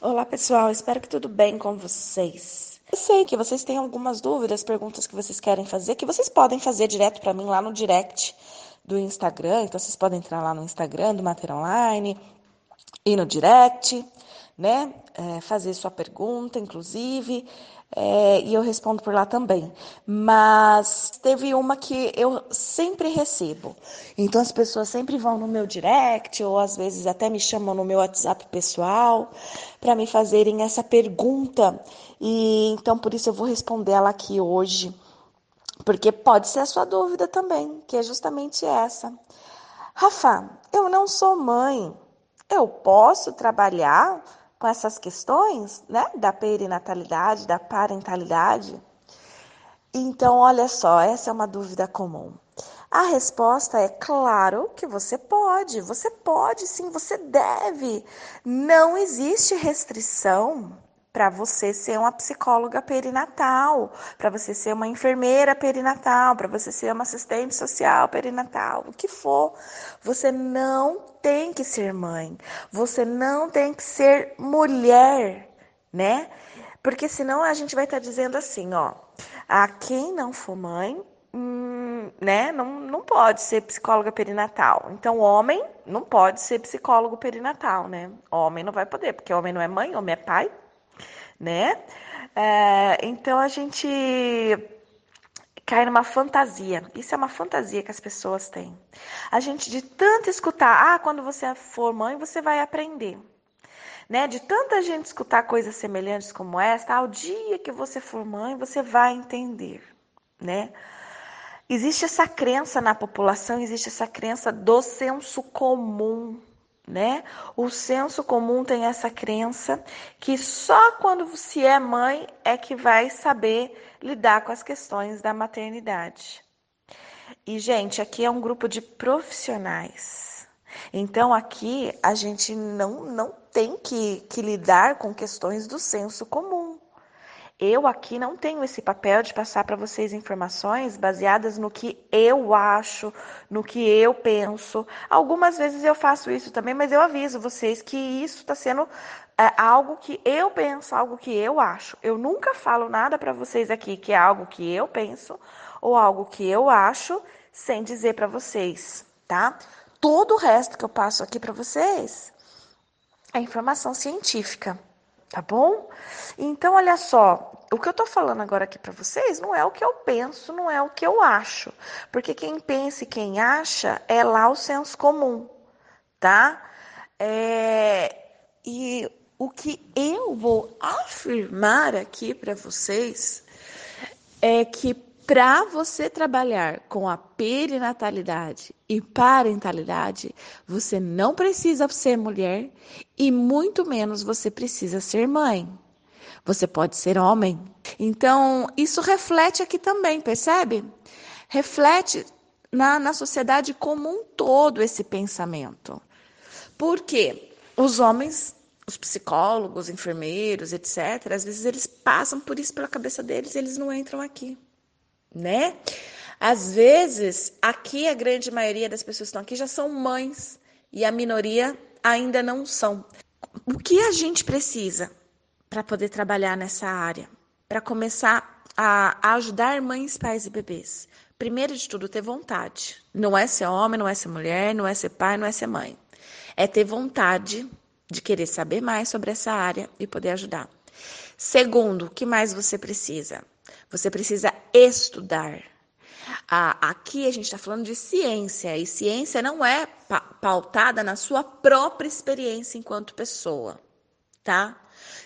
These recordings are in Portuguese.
Olá, pessoal. Espero que tudo bem com vocês. Eu sei que vocês têm algumas dúvidas, perguntas que vocês querem fazer, que vocês podem fazer direto para mim lá no direct do Instagram. Então, vocês podem entrar lá no Instagram do Mater Online e no direct, né? É, fazer sua pergunta, inclusive é, e eu respondo por lá também. Mas teve uma que eu sempre recebo. Então as pessoas sempre vão no meu direct ou às vezes até me chamam no meu WhatsApp pessoal para me fazerem essa pergunta. E então por isso eu vou responder ela aqui hoje. Porque pode ser a sua dúvida também, que é justamente essa. Rafa, eu não sou mãe. Eu posso trabalhar com essas questões, né, da perinatalidade, da parentalidade? Então, olha só, essa é uma dúvida comum. A resposta é claro que você pode, você pode sim, você deve. Não existe restrição para você ser uma psicóloga perinatal, para você ser uma enfermeira perinatal, para você ser uma assistente social perinatal, o que for. Você não tem que ser mãe, você não tem que ser mulher, né? Porque senão a gente vai estar tá dizendo assim, ó, a quem não for mãe, hum, né, não, não pode ser psicóloga perinatal. Então, homem não pode ser psicólogo perinatal, né? Homem não vai poder, porque homem não é mãe, homem é pai, né? É, então a gente cai numa fantasia. Isso é uma fantasia que as pessoas têm. A gente de tanto escutar, ah, quando você for mãe, você vai aprender. Né? De tanta gente escutar coisas semelhantes como esta, ao dia que você for mãe, você vai entender, né? Existe essa crença na população, existe essa crença do senso comum, né? O senso comum tem essa crença que só quando se é mãe é que vai saber lidar com as questões da maternidade. E, gente, aqui é um grupo de profissionais. Então, aqui a gente não, não tem que, que lidar com questões do senso comum. Eu aqui não tenho esse papel de passar para vocês informações baseadas no que eu acho, no que eu penso. Algumas vezes eu faço isso também, mas eu aviso vocês que isso está sendo é, algo que eu penso, algo que eu acho. Eu nunca falo nada para vocês aqui que é algo que eu penso ou algo que eu acho sem dizer para vocês, tá? Todo o resto que eu passo aqui para vocês é informação científica tá bom? Então, olha só, o que eu tô falando agora aqui para vocês não é o que eu penso, não é o que eu acho, porque quem pensa e quem acha é lá o senso comum, tá? É, e o que eu vou afirmar aqui para vocês é que para você trabalhar com a perinatalidade e parentalidade, você não precisa ser mulher e muito menos você precisa ser mãe. Você pode ser homem. Então, isso reflete aqui também, percebe? Reflete na, na sociedade como um todo esse pensamento. Porque os homens, os psicólogos, enfermeiros, etc., às vezes eles passam por isso pela cabeça deles e eles não entram aqui né? Às vezes, aqui a grande maioria das pessoas que estão aqui já são mães e a minoria ainda não são. O que a gente precisa para poder trabalhar nessa área? Para começar a, ajudar mães, pais e bebês? Primeiro de tudo, ter vontade. Não é ser homem, não é ser mulher, não é ser pai, não é ser mãe. É ter vontade de querer saber mais sobre essa área e poder ajudar. Segundo, o que mais você precisa? Você precisa estudar. Ah, aqui a gente está falando de ciência, e ciência não é pautada na sua própria experiência enquanto pessoa, tá?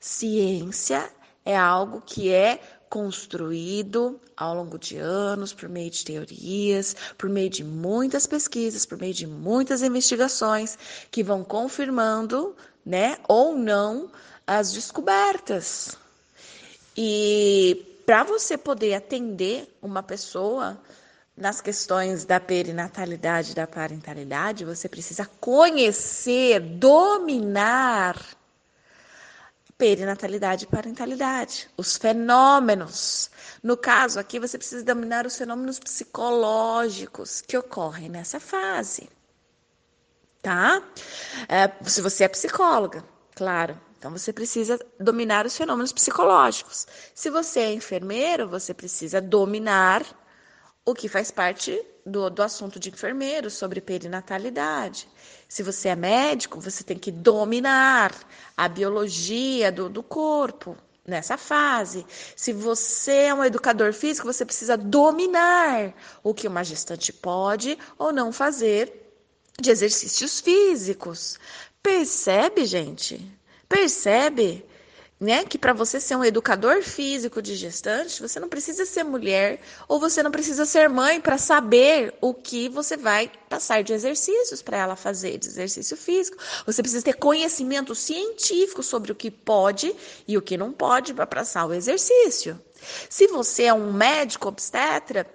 Ciência é algo que é construído ao longo de anos por meio de teorias, por meio de muitas pesquisas, por meio de muitas investigações que vão confirmando, né, ou não as descobertas. E para você poder atender uma pessoa nas questões da perinatalidade e da parentalidade, você precisa conhecer, dominar perinatalidade e parentalidade, os fenômenos. No caso aqui, você precisa dominar os fenômenos psicológicos que ocorrem nessa fase, tá? É, se você é psicóloga, claro. Então você precisa dominar os fenômenos psicológicos. Se você é enfermeiro, você precisa dominar o que faz parte do, do assunto de enfermeiro sobre perinatalidade. Se você é médico, você tem que dominar a biologia do, do corpo nessa fase. Se você é um educador físico, você precisa dominar o que uma gestante pode ou não fazer de exercícios físicos. Percebe, gente? Percebe? Né, que para você ser um educador físico de gestante, você não precisa ser mulher ou você não precisa ser mãe para saber o que você vai passar de exercícios para ela fazer, de exercício físico. Você precisa ter conhecimento científico sobre o que pode e o que não pode para passar o exercício. Se você é um médico obstetra,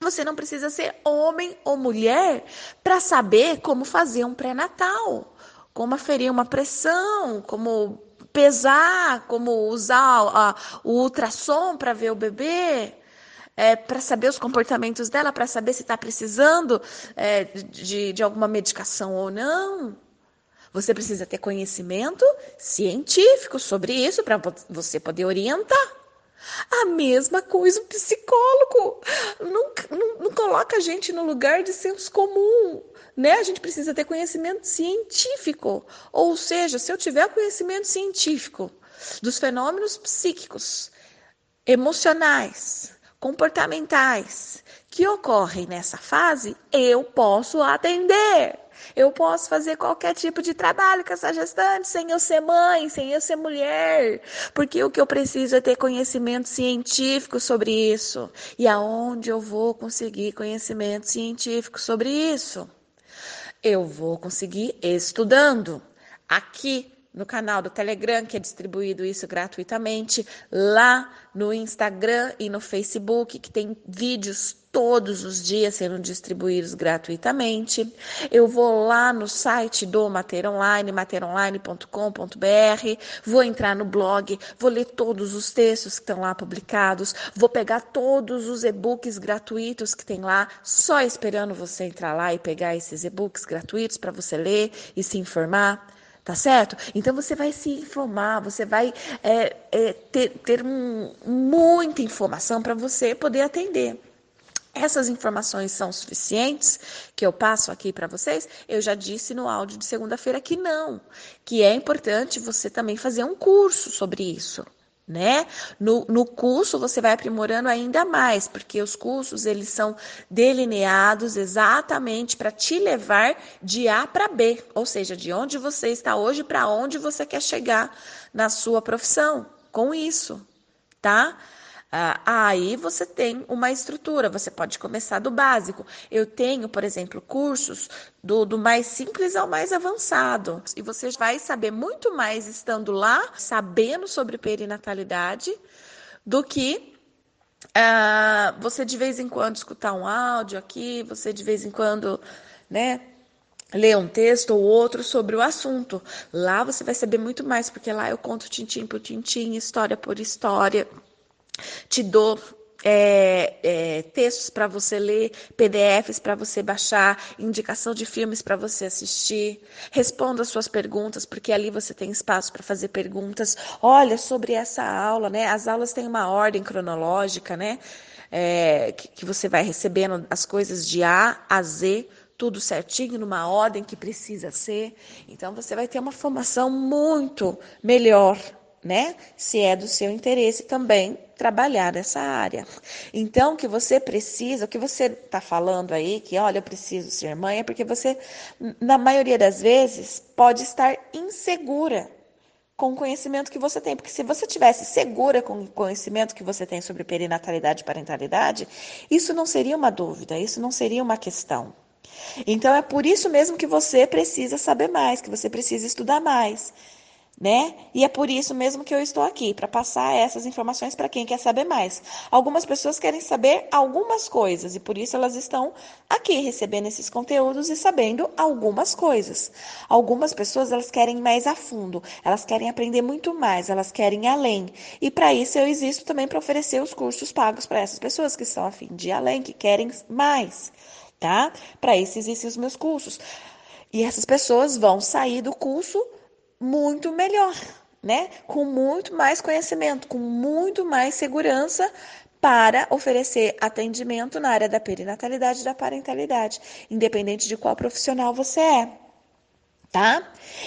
você não precisa ser homem ou mulher para saber como fazer um pré-natal, como aferir uma pressão, como pesar, como usar a, o ultrassom para ver o bebê. É, para saber os comportamentos dela, para saber se está precisando é, de, de alguma medicação ou não. Você precisa ter conhecimento científico sobre isso para você poder orientar. A mesma coisa o psicólogo. Não, não, não, coloca a gente no lugar de senso comum. Né? A gente precisa ter conhecimento científico. Ou seja, se eu tiver conhecimento científico dos fenômenos psíquicos, emocionais, comportamentais que ocorrem nessa fase, eu posso atender. Eu posso fazer qualquer tipo de trabalho com essa gestante, sem eu ser mãe, sem eu ser mulher, porque o que eu preciso é ter conhecimento científico sobre isso. E aonde eu vou conseguir conhecimento científico sobre isso? Eu vou conseguir estudando. Aqui no canal do Telegram, que é distribuído isso gratuitamente, lá no Instagram e no Facebook, que tem vídeos todos os dias sendo distribuídos gratuitamente. Eu vou lá no site do Mater Online, materonline.com.br, vou entrar no blog, vou ler todos os textos que estão lá publicados, vou pegar todos os e-books gratuitos que tem lá, só esperando você entrar lá e pegar esses e-books gratuitos para você ler e se informar tá certo? Então você vai se informar, você vai é, é, ter, ter muita informação para você poder atender. Essas informações são suficientes que eu passo aqui para vocês? Eu já disse no áudio de segunda-feira que não, que é importante você também fazer um curso sobre isso. Né? No, no curso você vai aprimorando ainda mais, porque os cursos eles são delineados exatamente para te levar de A para B, ou seja, de onde você está hoje para onde você quer chegar na sua profissão com isso, tá? Ah, aí você tem uma estrutura, você pode começar do básico. Eu tenho, por exemplo, cursos do, do mais simples ao mais avançado. E você vai saber muito mais estando lá, sabendo sobre perinatalidade, do que ah, você de vez em quando escutar um áudio aqui, você de vez em quando, né? ler um texto ou outro sobre o assunto. Lá você vai saber muito mais, porque lá eu conto tintim por tintim, história por história te dou é, é, textos para você ler, PDFs para você baixar, indicação de filmes para você assistir. Responda as suas perguntas, porque ali você tem espaço para fazer perguntas. Olha, sobre essa aula, né? As aulas têm uma ordem cronológica, né? É, que, que você vai recebendo as coisas de A a Z tudo certinho, numa ordem que precisa ser. Então, você vai ter uma formação muito melhor né? Se é do seu interesse também trabalhar essa área. Então, o que você precisa, o que você está falando aí, que olha, eu preciso ser mãe, é porque você, na maioria das vezes, pode estar insegura com o conhecimento que você tem. Porque se você tivesse segura com o conhecimento que você tem sobre perinatalidade e parentalidade, isso não seria uma dúvida, isso não seria uma questão. Então é por isso mesmo que você precisa saber mais, que você precisa estudar mais né? E é por isso mesmo que eu estou aqui, para passar essas informações para quem quer saber mais. Algumas pessoas querem saber algumas coisas e por isso elas estão aqui recebendo esses conteúdos e sabendo algumas coisas. Algumas pessoas elas querem mais a fundo, elas querem aprender muito mais, elas querem além. E para isso eu existo também para oferecer os cursos pagos para essas pessoas que estão a fim de além, que querem mais, tá? Para isso existem os meus cursos. E essas pessoas vão sair do curso muito melhor, né? Com muito mais conhecimento, com muito mais segurança para oferecer atendimento na área da perinatalidade e da parentalidade, independente de qual profissional você é tá?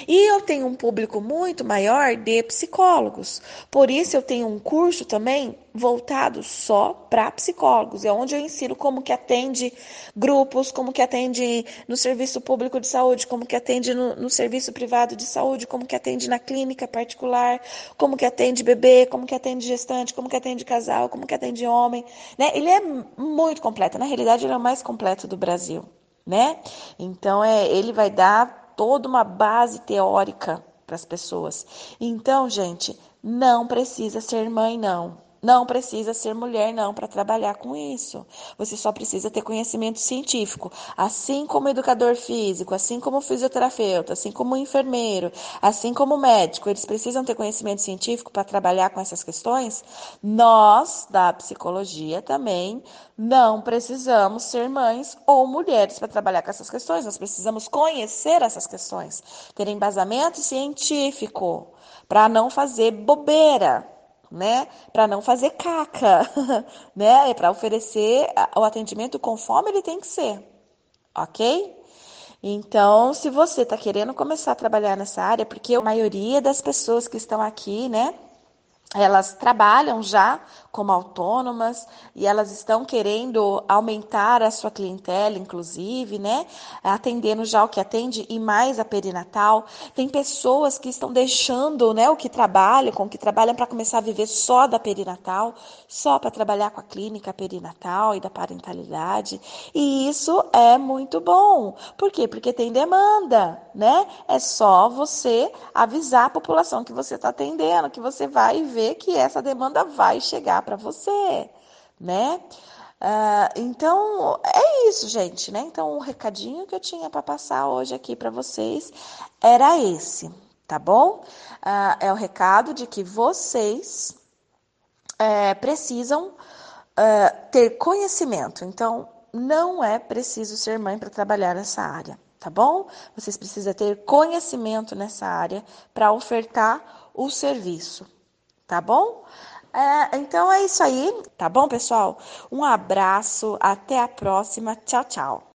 E eu tenho um público muito maior de psicólogos. Por isso eu tenho um curso também voltado só para psicólogos, é onde eu ensino como que atende grupos, como que atende no serviço público de saúde, como que atende no, no serviço privado de saúde, como que atende na clínica particular, como que atende bebê, como que atende gestante, como que atende casal, como que atende homem, né? Ele é muito completo, na realidade ele é o mais completo do Brasil, né? Então é, ele vai dar toda uma base teórica para as pessoas. Então, gente, não precisa ser mãe, não. Não precisa ser mulher, não, para trabalhar com isso. Você só precisa ter conhecimento científico. Assim como educador físico, assim como fisioterapeuta, assim como enfermeiro, assim como médico, eles precisam ter conhecimento científico para trabalhar com essas questões. Nós, da psicologia, também não precisamos ser mães ou mulheres para trabalhar com essas questões. Nós precisamos conhecer essas questões, ter embasamento científico para não fazer bobeira né? Para não fazer caca, né? É para oferecer o atendimento conforme ele tem que ser, ok? Então, se você está querendo começar a trabalhar nessa área, porque a maioria das pessoas que estão aqui, né? Elas trabalham já como autônomas e elas estão querendo aumentar a sua clientela, inclusive, né? Atendendo já o que atende e mais a perinatal. Tem pessoas que estão deixando, né, o que trabalham, com o que trabalham para começar a viver só da perinatal, só para trabalhar com a clínica perinatal e da parentalidade. E isso é muito bom. Por quê? Porque tem demanda, né? É só você avisar a população que você está atendendo, que você vai ver que essa demanda vai chegar para você, né? Uh, então é isso, gente, né? Então o recadinho que eu tinha para passar hoje aqui para vocês era esse, tá bom? Uh, é o recado de que vocês é, precisam uh, ter conhecimento. Então não é preciso ser mãe para trabalhar nessa área, tá bom? Vocês precisam ter conhecimento nessa área para ofertar o serviço tá bom? É, então é isso aí, tá bom, pessoal? Um abraço, até a próxima. Tchau, tchau.